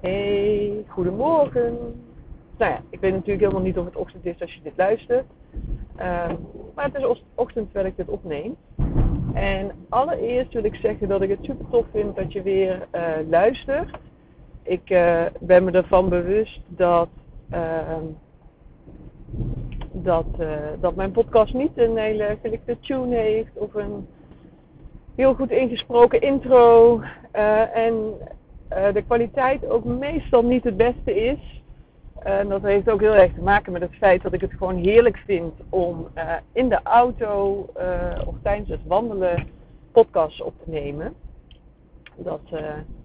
Hey, goedemorgen. Nou ja, ik weet natuurlijk helemaal niet of het ochtend is als je dit luistert. Ehm, maar het is ochtend terwijl ik dit opneem. En allereerst wil ik zeggen dat ik het super tof vind dat je weer uh, luistert. Ik uh, ben me ervan bewust dat, uh, dat, uh, dat mijn podcast niet een hele gelikte tune heeft of een heel goed ingesproken intro. en uh, de kwaliteit ook meestal niet het beste is. Dat heeft ook heel erg te maken met het feit dat ik het gewoon heerlijk vind om uh, in de auto uh, of tijdens het wandelen podcasts op te nemen. Dat,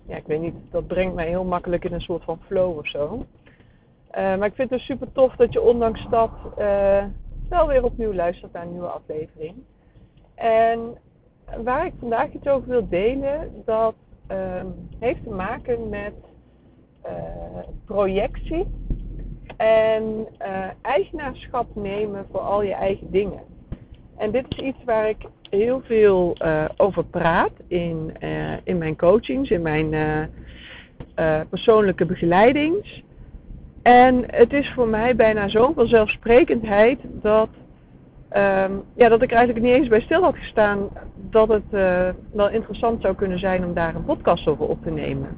ja, ik weet niet, dat brengt mij heel makkelijk in een soort van flow of zo. maar ik vind het super tof dat je ondanks dat wel weer opnieuw luistert naar een nieuwe aflevering. En waar ik vandaag iets over wil delen, dat heeft te maken met uh, projectie en uh, eigenaarschap nemen voor al je eigen dingen. En dit is iets waar ik heel veel uh, over praat in, in mijn coachings, in mijn persoonlijke begeleidings. En het is voor mij bijna zo'n vanzelfsprekendheid dat Um, ja, dat ik er eigenlijk niet eens bij stil had gestaan dat het uh, wel interessant zou kunnen zijn om daar een podcast over op te nemen.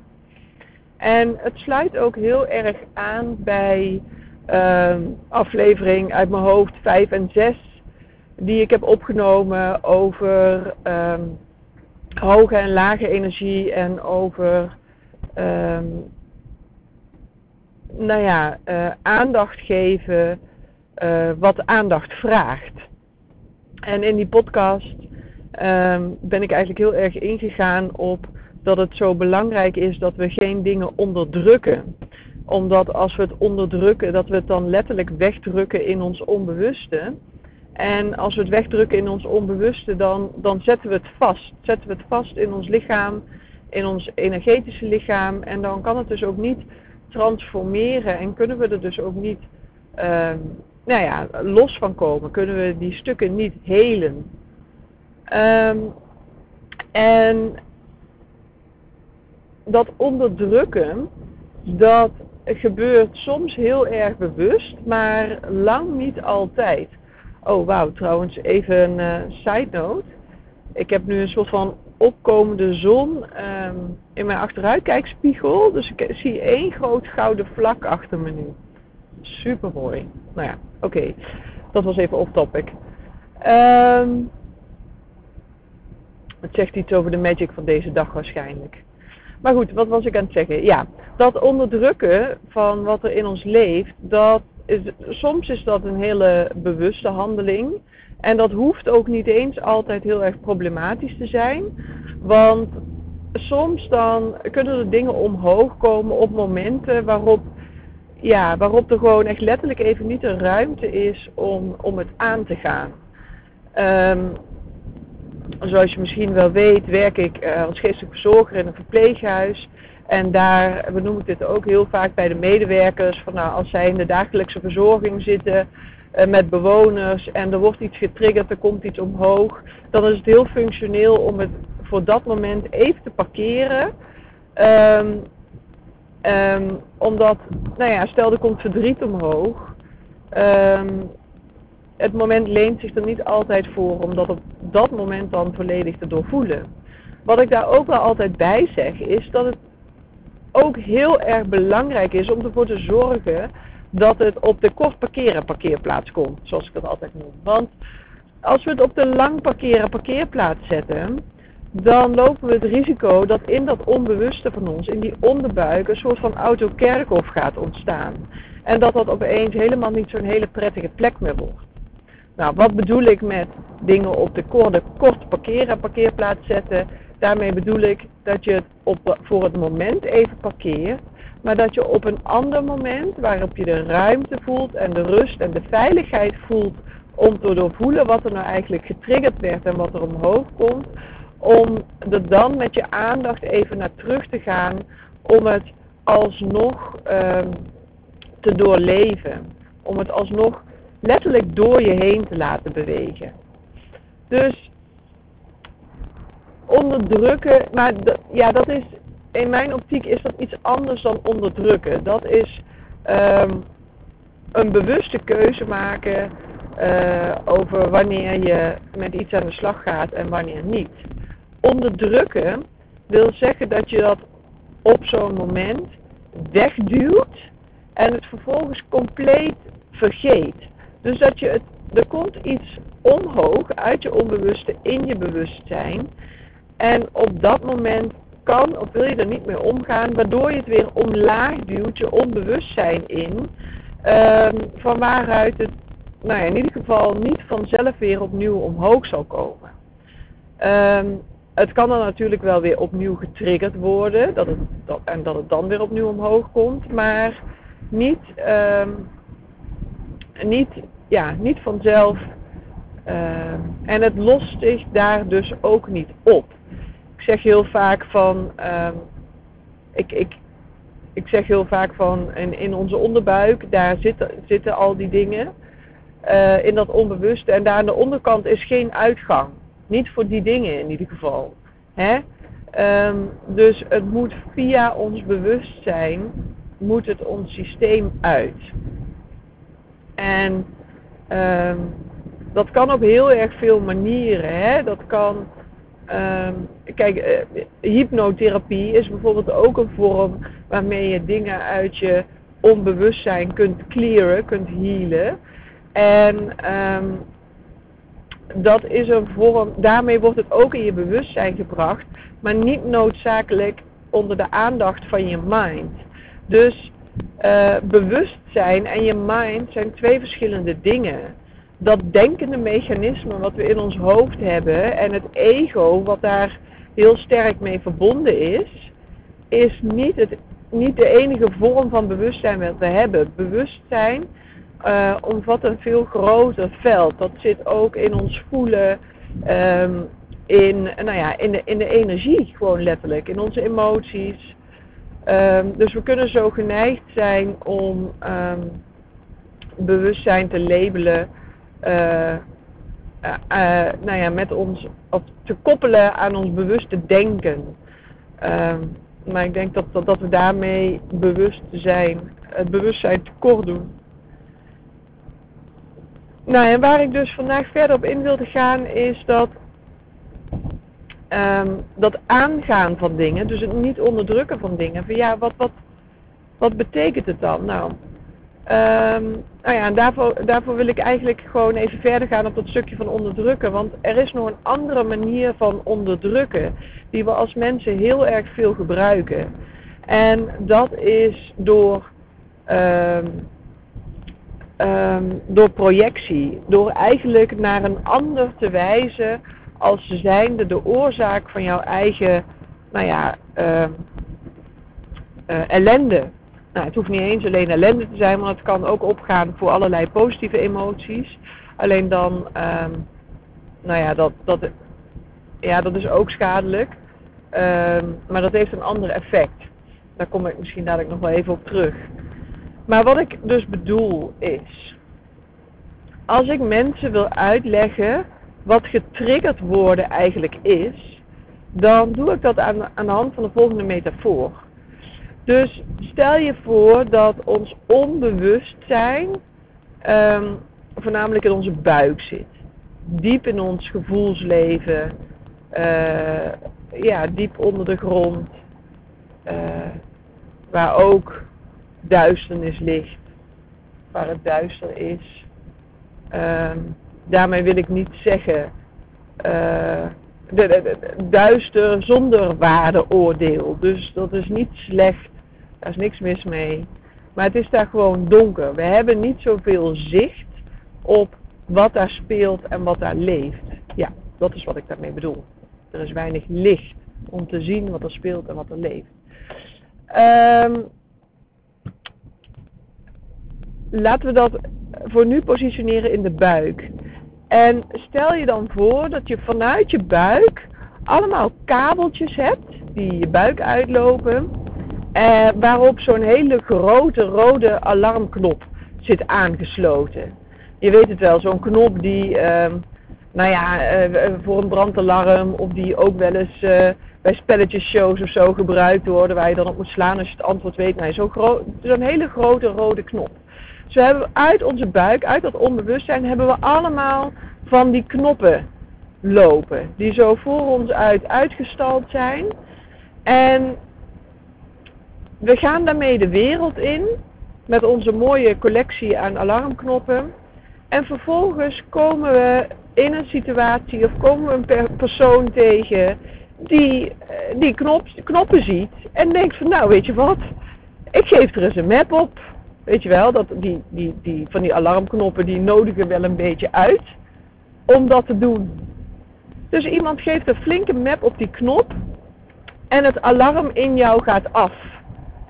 En het sluit ook heel erg aan bij uh, aflevering uit mijn hoofd 5 en 6, die ik heb opgenomen over um, hoge en lage energie en over nou ja, uh, aandacht geven uh, wat aandacht vraagt. En in die podcast um, ben ik eigenlijk heel erg ingegaan op dat het zo belangrijk is dat we geen dingen onderdrukken. Omdat als we het onderdrukken, dat we het dan letterlijk wegdrukken in ons onbewuste. En als we het wegdrukken in ons onbewuste, dan, dan zetten we het vast. Zetten we het vast in ons lichaam, in ons energetische lichaam. En dan kan het dus ook niet transformeren en kunnen we er dus ook niet um, nou ja, los van komen, kunnen we die stukken niet helen. Um, en dat onderdrukken, dat gebeurt soms heel erg bewust, maar lang niet altijd. Oh wauw, trouwens even een uh, side note. Ik heb nu een soort van opkomende zon um, in mijn achteruitkijkspiegel. Dus ik zie één groot gouden vlak achter me nu. Super mooi. Nou ja, oké. Dat was even off topic. Um, het zegt iets over de magic van deze dag waarschijnlijk. Maar goed, wat was ik aan het zeggen? Ja, dat onderdrukken van wat er in ons leeft, dat is, soms is dat een hele bewuste handeling. En dat hoeft ook niet eens altijd heel erg problematisch te zijn. Want soms dan kunnen er dingen omhoog komen op momenten waarop ja, waarop er gewoon echt letterlijk even niet de ruimte is om, om het aan te gaan. Um, zoals je misschien wel weet, werk ik uh, als geestelijk verzorger in een verpleeghuis. En daar benoem ik dit ook heel vaak bij de medewerkers. Van nou, als zij in de dagelijkse verzorging zitten uh, met bewoners en er wordt iets getriggerd, er komt iets omhoog. Dan is het heel functioneel om het voor dat moment even te parkeren. Um, Um, omdat, nou ja, stel er komt verdriet omhoog. Um, het moment leent zich er niet altijd voor om dat op dat moment dan volledig te doorvoelen. Wat ik daar ook wel altijd bij zeg is dat het ook heel erg belangrijk is om ervoor te zorgen dat het op de kort parkeren parkeerplaats komt, zoals ik dat altijd noem. Want als we het op de lang parkeren parkeerplaats zetten, dan lopen we het risico dat in dat onbewuste van ons, in die onderbuik, een soort van autokerkhof gaat ontstaan. En dat dat opeens helemaal niet zo'n hele prettige plek meer wordt. Nou, wat bedoel ik met dingen op de korte, kort parkeren, parkeerplaats zetten? Daarmee bedoel ik dat je het op, voor het moment even parkeert, maar dat je op een ander moment, waarop je de ruimte voelt en de rust en de veiligheid voelt om te doorvoelen wat er nou eigenlijk getriggerd werd en wat er omhoog komt, om er dan met je aandacht even naar terug te gaan om het alsnog um, te doorleven. Om het alsnog letterlijk door je heen te laten bewegen. Dus onderdrukken, maar ja, dat is in mijn optiek is dat iets anders dan onderdrukken. Dat is ehm, een bewuste keuze maken uh, over wanneer je met iets aan de slag gaat en wanneer niet. Onderdrukken wil zeggen dat je dat op zo'n moment wegduwt en het vervolgens compleet vergeet. Dus dat je het, er komt iets omhoog uit je onbewuste in je bewustzijn. En op dat moment kan of wil je er niet mee omgaan, waardoor je het weer omlaag duwt, je onbewustzijn in. Um, van waaruit het, nou ja, in ieder geval niet vanzelf weer opnieuw omhoog zal komen. Um, het kan dan natuurlijk wel weer opnieuw getriggerd worden dat het, dat, en dat het dan weer opnieuw omhoog komt, maar niet, um, niet, ja, niet vanzelf. en het lost zich daar dus ook niet op ik zeg heel vaak van, um, ik, ik, ik zeg heel vaak van, in, in onze onderbuik, daar zitten, zitten al die dingen. Uh, in dat onbewuste. En daar aan de onderkant is geen uitgang. Niet voor die dingen in ieder geval. Hè? Um, dus het moet via ons bewustzijn, moet het ons systeem uit. En um, dat kan op heel erg veel manieren. Hè? Dat kan Um, kijk, uh, hypnotherapie is bijvoorbeeld ook een vorm waarmee je dingen uit je onbewustzijn kunt clearen, kunt healen. En dat is een vorm, daarmee wordt het ook in je bewustzijn gebracht, maar niet noodzakelijk onder de aandacht van je mind. Dus uh, bewustzijn en je mind zijn twee verschillende dingen dat denkende mechanisme wat we in ons hoofd hebben en het ego wat daar heel sterk mee verbonden is, is niet, het, niet de enige vorm van bewustzijn wat we hebben. Bewustzijn uh, omvat een veel groter veld. Dat zit ook in ons voelen, um, in, nou ja, in, de, in de energie gewoon letterlijk, in onze emoties. Um, dus we kunnen zo geneigd zijn om um, bewustzijn te labelen uh, uh, nou ja, met ons, of te koppelen aan ons bewuste denken. Maar ik denk dat, dat, dat we daarmee bewust zijn, het bewustzijn tekort doen. Nou, en waar ik dus vandaag verder op in wilde gaan is dat um, dat aangaan van dingen, dus het niet onderdrukken van dingen. Van ja, wat, wat, wat betekent het dan? Nou, Um, nou ja, en daarvoor, daarvoor wil ik eigenlijk gewoon even verder gaan op dat stukje van onderdrukken. Want er is nog een andere manier van onderdrukken die we als mensen heel erg veel gebruiken. En dat is door, um, um, door projectie. Door eigenlijk naar een ander te wijzen als zijnde de oorzaak van jouw eigen nou ja, uh, uh, ellende. Nou, het hoeft niet eens alleen ellende te zijn, want het kan ook opgaan voor allerlei positieve emoties. Alleen dan, um, nou ja, dat, dat, ja, dat is ook schadelijk. Maar dat heeft een ander effect. Daar kom ik misschien dadelijk nog wel even op terug. Maar wat ik dus bedoel is, als ik mensen wil uitleggen wat getriggerd worden eigenlijk is, dan doe ik dat aan, aan de hand van de volgende metafoor. Dus stel je voor dat ons onbewustzijn um, voornamelijk in onze buik zit. Diep in ons gevoelsleven. Uh, ja, diep onder de grond. Uh, waar ook duisternis ligt. Waar het duister is. Um, daarmee wil ik niet zeggen... Uh, de, duister zonder waardeoordeel. Dus dat is niet slecht daar is niks mis mee. Maar het is daar gewoon donker. We hebben niet zoveel zicht op wat daar speelt en wat daar leeft. Ja, dat is wat ik daarmee bedoel. Er is weinig licht om te zien wat er speelt en wat er leeft. Um, laten we dat voor nu positioneren in de buik. En stel je dan voor dat je vanuit je buik allemaal kabeltjes hebt die je buik uitlopen. Uh, waarop zo'n hele grote rode alarmknop zit aangesloten. Je weet het wel, zo'n knop die, uh, nou ja, voor een brandalarm of die ook wel eens bij spelletjesshows of zo gebruikt worden, waar je dan op moet slaan als je het antwoord weet. Nou, zo'n groot, zo'n hele grote rode knop. Dus we uit onze buik, uit dat onbewustzijn, hebben we allemaal van die knoppen lopen. Die zo voor ons uit uitgestald zijn. En we gaan daarmee de wereld in met onze mooie collectie aan alarmknoppen. En vervolgens komen we in een situatie of komen we een persoon tegen die eh, die knop, knoppen ziet en denkt van nou weet je wat, ik geef er eens een map op. Weet je wel, dat die, die, die, van die alarmknoppen die nodigen wel een beetje uit om dat te doen. Dus iemand geeft een flinke map op die knop en het alarm in jou gaat af.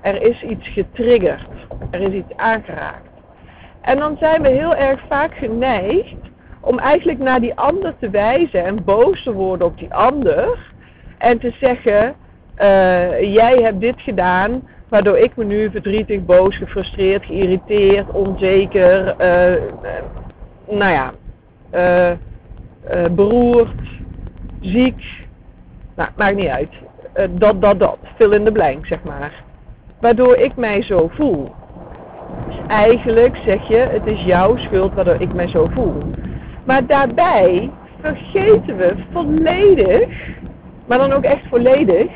Er is iets getriggerd. Er is iets aangeraakt. En dan zijn we heel erg vaak geneigd om eigenlijk naar die ander te wijzen en boos te worden op die ander. En te zeggen, uh, jij hebt dit gedaan, waardoor ik me nu verdrietig, boos, gefrustreerd, geïrriteerd, onzeker, uh, nou ja, beroerd, ziek. Nou, maakt niet uit. dat, dat, dat. Fill in de blank, zeg maar. Waardoor ik mij zo voel. Dus eigenlijk zeg je, het is jouw schuld waardoor ik mij zo voel. Maar daarbij vergeten we volledig maar dan ook echt volledig,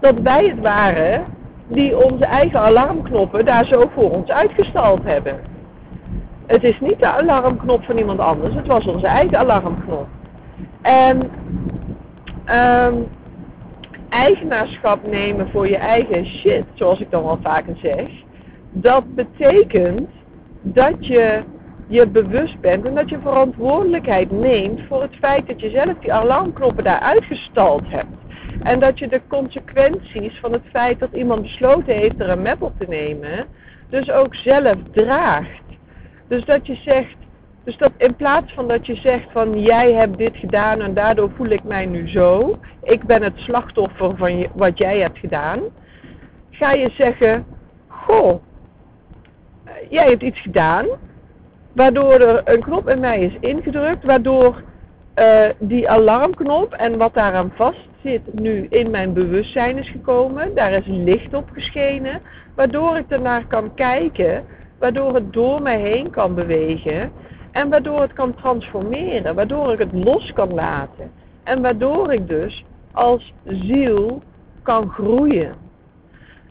dat wij het waren die onze eigen alarmknoppen daar zo voor ons uitgestald hebben. Het is niet de alarmknop van iemand anders, het was onze eigen alarmknop. En um, eigenaarschap nemen voor je eigen shit, zoals ik dan wel vaker zeg, dat betekent dat je je bewust bent en dat je verantwoordelijkheid neemt voor het feit dat je zelf die alarmknoppen daar uitgestald hebt. En dat je de consequenties van het feit dat iemand besloten heeft er een map op te nemen, dus ook zelf draagt. Dus dat je zegt, dus dat in plaats van dat je zegt van jij hebt dit gedaan en daardoor voel ik mij nu zo, ik ben het slachtoffer van wat jij hebt gedaan, ga je zeggen, goh, jij hebt iets gedaan, waardoor er een knop in mij is ingedrukt, waardoor uh, die alarmknop en wat daaraan vast zit nu in mijn bewustzijn is gekomen. Daar is licht op geschenen, waardoor ik ernaar kan kijken, waardoor het door mij heen kan bewegen en waardoor het kan transformeren, waardoor ik het los kan laten en waardoor ik dus als ziel kan groeien.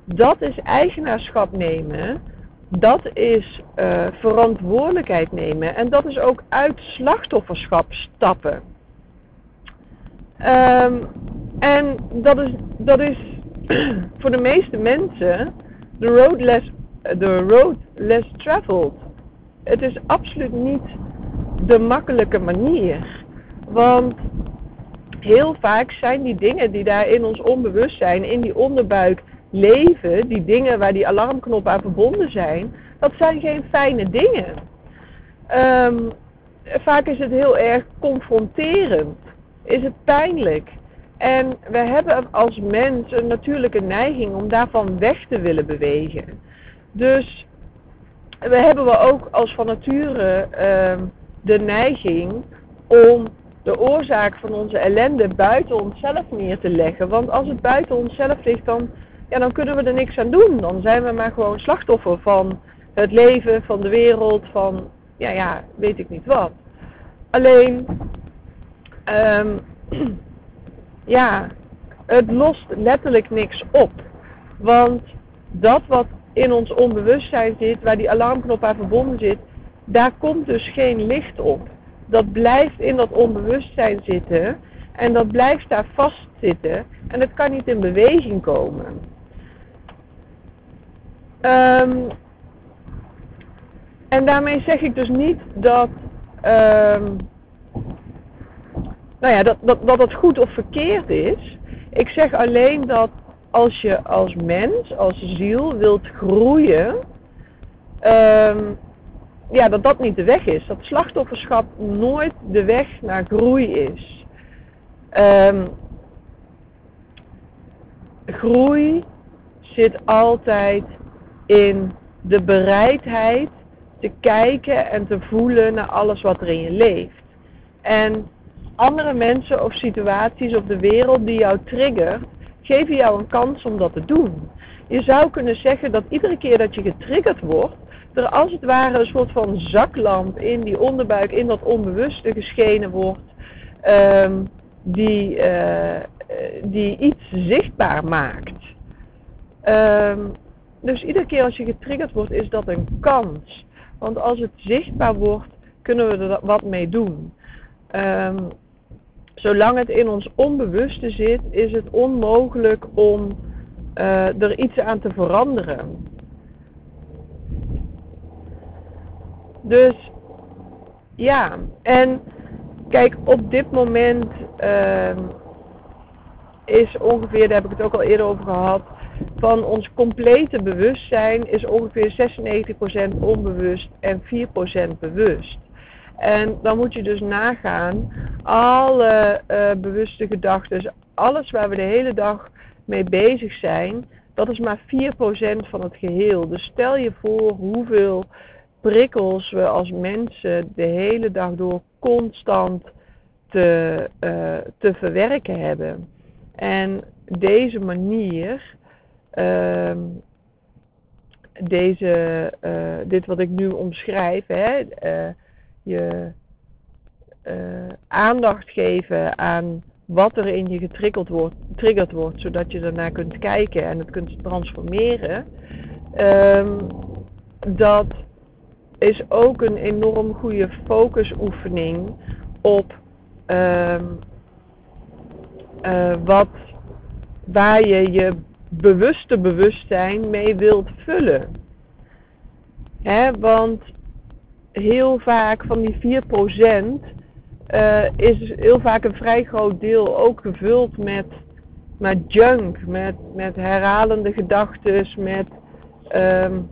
Dat is eigenaarschap nemen, dat is uh, verantwoordelijkheid nemen en dat is ook uit slachtofferschap stappen. Um, en dat is, dat is voor de meeste mensen de road less, road less traveled. Het is absoluut niet de makkelijke manier. Want heel vaak zijn die dingen die daar in ons onbewustzijn, in die onderbuik leven, die dingen waar die alarmknoppen aan verbonden zijn, dat zijn geen fijne dingen. Um, vaak is het heel erg confronterend. Is het pijnlijk. En we hebben als mens een natuurlijke neiging om daarvan weg te willen bewegen. Dus we hebben we ook als van nature uh, de neiging om de oorzaak van onze ellende buiten onszelf neer te leggen. Want als het buiten onszelf ligt, dan, ja, dan kunnen we er niks aan doen. Dan zijn we maar gewoon slachtoffer van het leven, van de wereld, van, ja, ja, weet ik niet wat. Alleen, um, ja, het lost letterlijk niks op. Want dat wat in ons onbewustzijn zit, waar die alarmknop aan verbonden zit, daar komt dus geen licht op. Dat blijft in dat onbewustzijn zitten en dat blijft daar vastzitten en het kan niet in beweging komen. Um, en daarmee zeg ik dus niet dat um, nou ja, dat, dat, dat het goed of verkeerd is. Ik zeg alleen dat als je als mens, als ziel wilt groeien, um, ja, dat dat niet de weg is. Dat slachtofferschap nooit de weg naar groei is. Groei zit altijd in de bereidheid te kijken en te voelen naar alles wat er in je leeft. En andere mensen of situaties op de wereld die jou triggert, geven jou een kans om dat te doen. Je zou kunnen zeggen dat iedere keer dat je getriggerd wordt, er als het ware een soort van zaklamp in die onderbuik, in dat onbewuste geschenen wordt, um, die, uh, die iets zichtbaar maakt. Um, dus iedere keer als je getriggerd wordt, is dat een kans. Want als het zichtbaar wordt, kunnen we er wat mee doen. Um, zolang het in ons onbewuste zit, is het onmogelijk om uh, er iets aan te veranderen. Dus ja, en kijk, op dit moment uh, is ongeveer, daar heb ik het ook al eerder over gehad, van ons complete bewustzijn is ongeveer 96% onbewust en 4% bewust. En dan moet je dus nagaan, alle uh, bewuste gedachten, alles waar we de hele dag mee bezig zijn, dat is maar 4% van het geheel. Dus stel je voor hoeveel prikkels we als mensen de hele dag door constant te, uh, te verwerken hebben. En deze manier, deze, uh, dit wat ik nu omschrijf, hè, uh, je aandacht geven aan wat er in je getriggerd wordt, getriggerd wordt zodat je daarna kunt kijken en het kunt transformeren. Um, dat is ook een enorm goede focusoefening op uh, wat, waar je je bewuste bewustzijn mee wilt vullen. Hè, want heel vaak van die 4% uh, is heel vaak een vrij groot deel ook gevuld met, met junk, met, met herhalende gedachten, met um,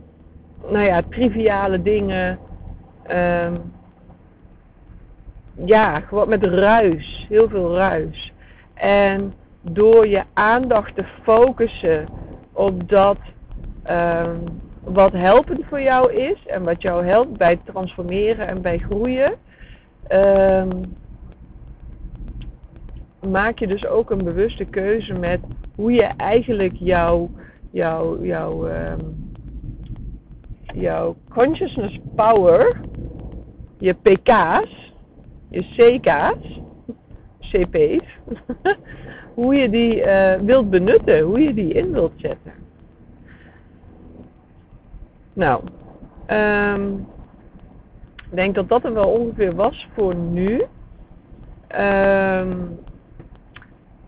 nou ja, triviale dingen. Um, ja, gewoon met ruis, heel veel ruis. En door je aandacht te focussen op dat um, wat helpend voor jou is en wat jou helpt bij transformeren en bij groeien, um, maak je dus ook een bewuste keuze met hoe je eigenlijk jouw jouw jouw um, jouw consciousness power, je PK's, je CK's, CP's, hoe je die uh, wilt benutten, hoe je die in wilt zetten. Nou, um, ik denk dat dat er wel ongeveer was voor nu. Um,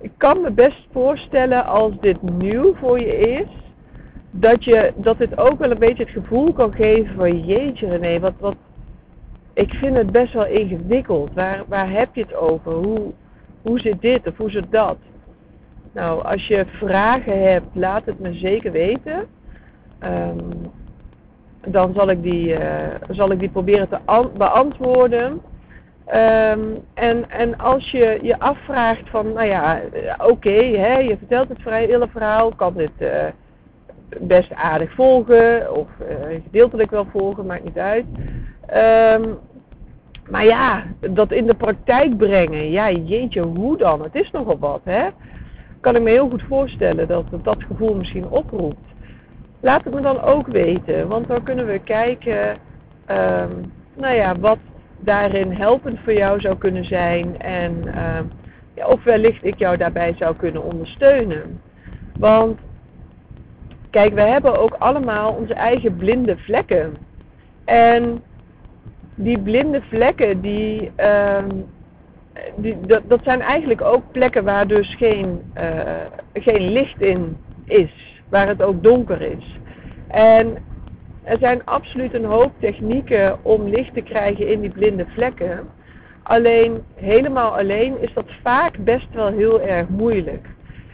ik kan me best voorstellen als dit nieuw voor je is, dat, je, dat dit ook wel een beetje het gevoel kan geven van jeetje René, wat, wat, ik vind het best wel ingewikkeld. Waar, waar heb je het over? Hoe, hoe zit dit of hoe zit dat? Nou, als je vragen hebt, laat het me zeker weten. Um, dan zal ik die, uh, zal ik die proberen te beantwoorden. Um, en, en als je je afvraagt van, nou ja, oké, okay, je vertelt het hele verhaal, kan dit uh, best aardig volgen of gedeeltelijk wel volgen, maakt niet uit. Um, maar ja, dat in de praktijk brengen, ja jeetje, hoe dan? Het is nogal wat, hè? Kan ik me heel goed voorstellen dat het dat gevoel misschien oproept. Laat het me dan ook weten, want dan kunnen we kijken, um, nou ja, wat daarin helpend voor jou zou kunnen zijn en uh, ja, of wellicht ik jou daarbij zou kunnen ondersteunen. Want kijk, we hebben ook allemaal onze eigen blinde vlekken. En die blinde vlekken, die, uh, die, dat, dat, zijn eigenlijk ook plekken waar dus geen, uh, geen licht in is, waar het ook donker is. En er zijn absoluut een hoop technieken om licht te krijgen in die blinde vlekken. Alleen helemaal alleen is dat vaak best wel heel erg moeilijk.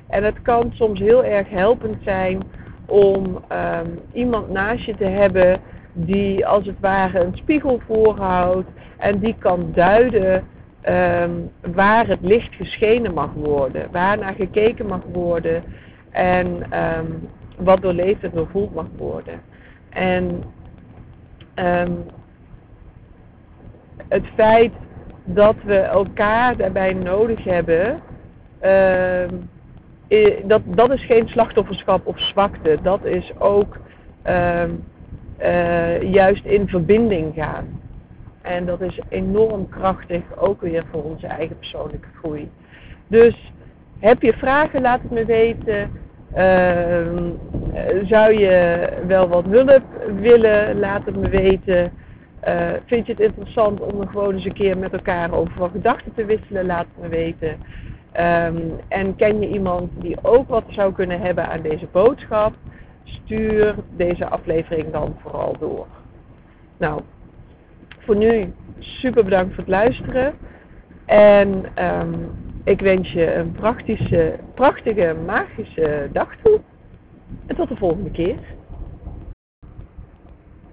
En het kan soms heel erg helpend zijn om um, iemand naast je te hebben die als het ware een spiegel voorhoudt en die kan duiden um, waar het licht geschenen mag worden, waar naar gekeken mag worden en um, wat doorleefd en doorvoeld mag worden. En um, het feit dat we elkaar daarbij nodig hebben. Ehm, dat, dat is geen slachtofferschap of zwakte. Dat is ook ehm, eh, juist in verbinding gaan. En dat is enorm krachtig, ook weer voor onze eigen persoonlijke groei. Dus heb je vragen, laat het me weten. Ehm, zou je wel wat hulp willen, laat het me weten. Uh, vind je het interessant om er gewoon eens een keer met elkaar over van gedachten te wisselen? Laat het me weten. Um, en ken je iemand die ook wat zou kunnen hebben aan deze boodschap? Stuur deze aflevering dan vooral door. Nou, voor nu super bedankt voor het luisteren. En um, ik wens je een prachtige, magische dag toe. En tot de volgende keer.